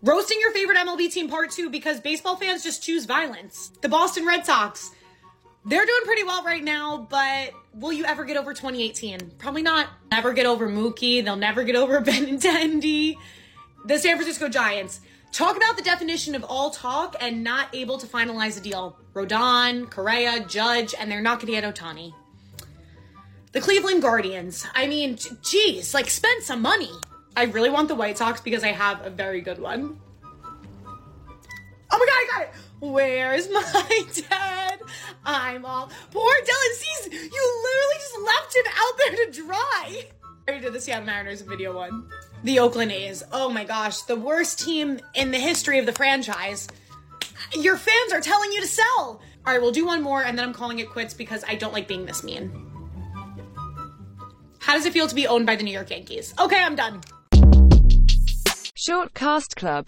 Roasting your favorite MLB team part two because baseball fans just choose violence. The Boston Red Sox. They're doing pretty well right now, but will you ever get over 2018? Probably not. Never get over Mookie. They'll never get over Benintendi. The San Francisco Giants. Talk about the definition of all talk and not able to finalize a deal. Rodon, Correa, Judge, and they're not going to get Ohtani. The Cleveland Guardians. I mean, geez, like spend some money. I really want the White Sox because I have a very good one. Oh my god, I got it! Where's my dad? I'm all poor Dylan Cease you literally just left him out there to dry. I already did the Seattle Mariners video one. The Oakland A's. Oh my gosh, the worst team in the history of the franchise. Your fans are telling you to sell. All right, we'll do one more and then I'm calling it quits because I don't like being this mean. How does it feel to be owned by the New York Yankees? Okay, I'm done. Short Cast Club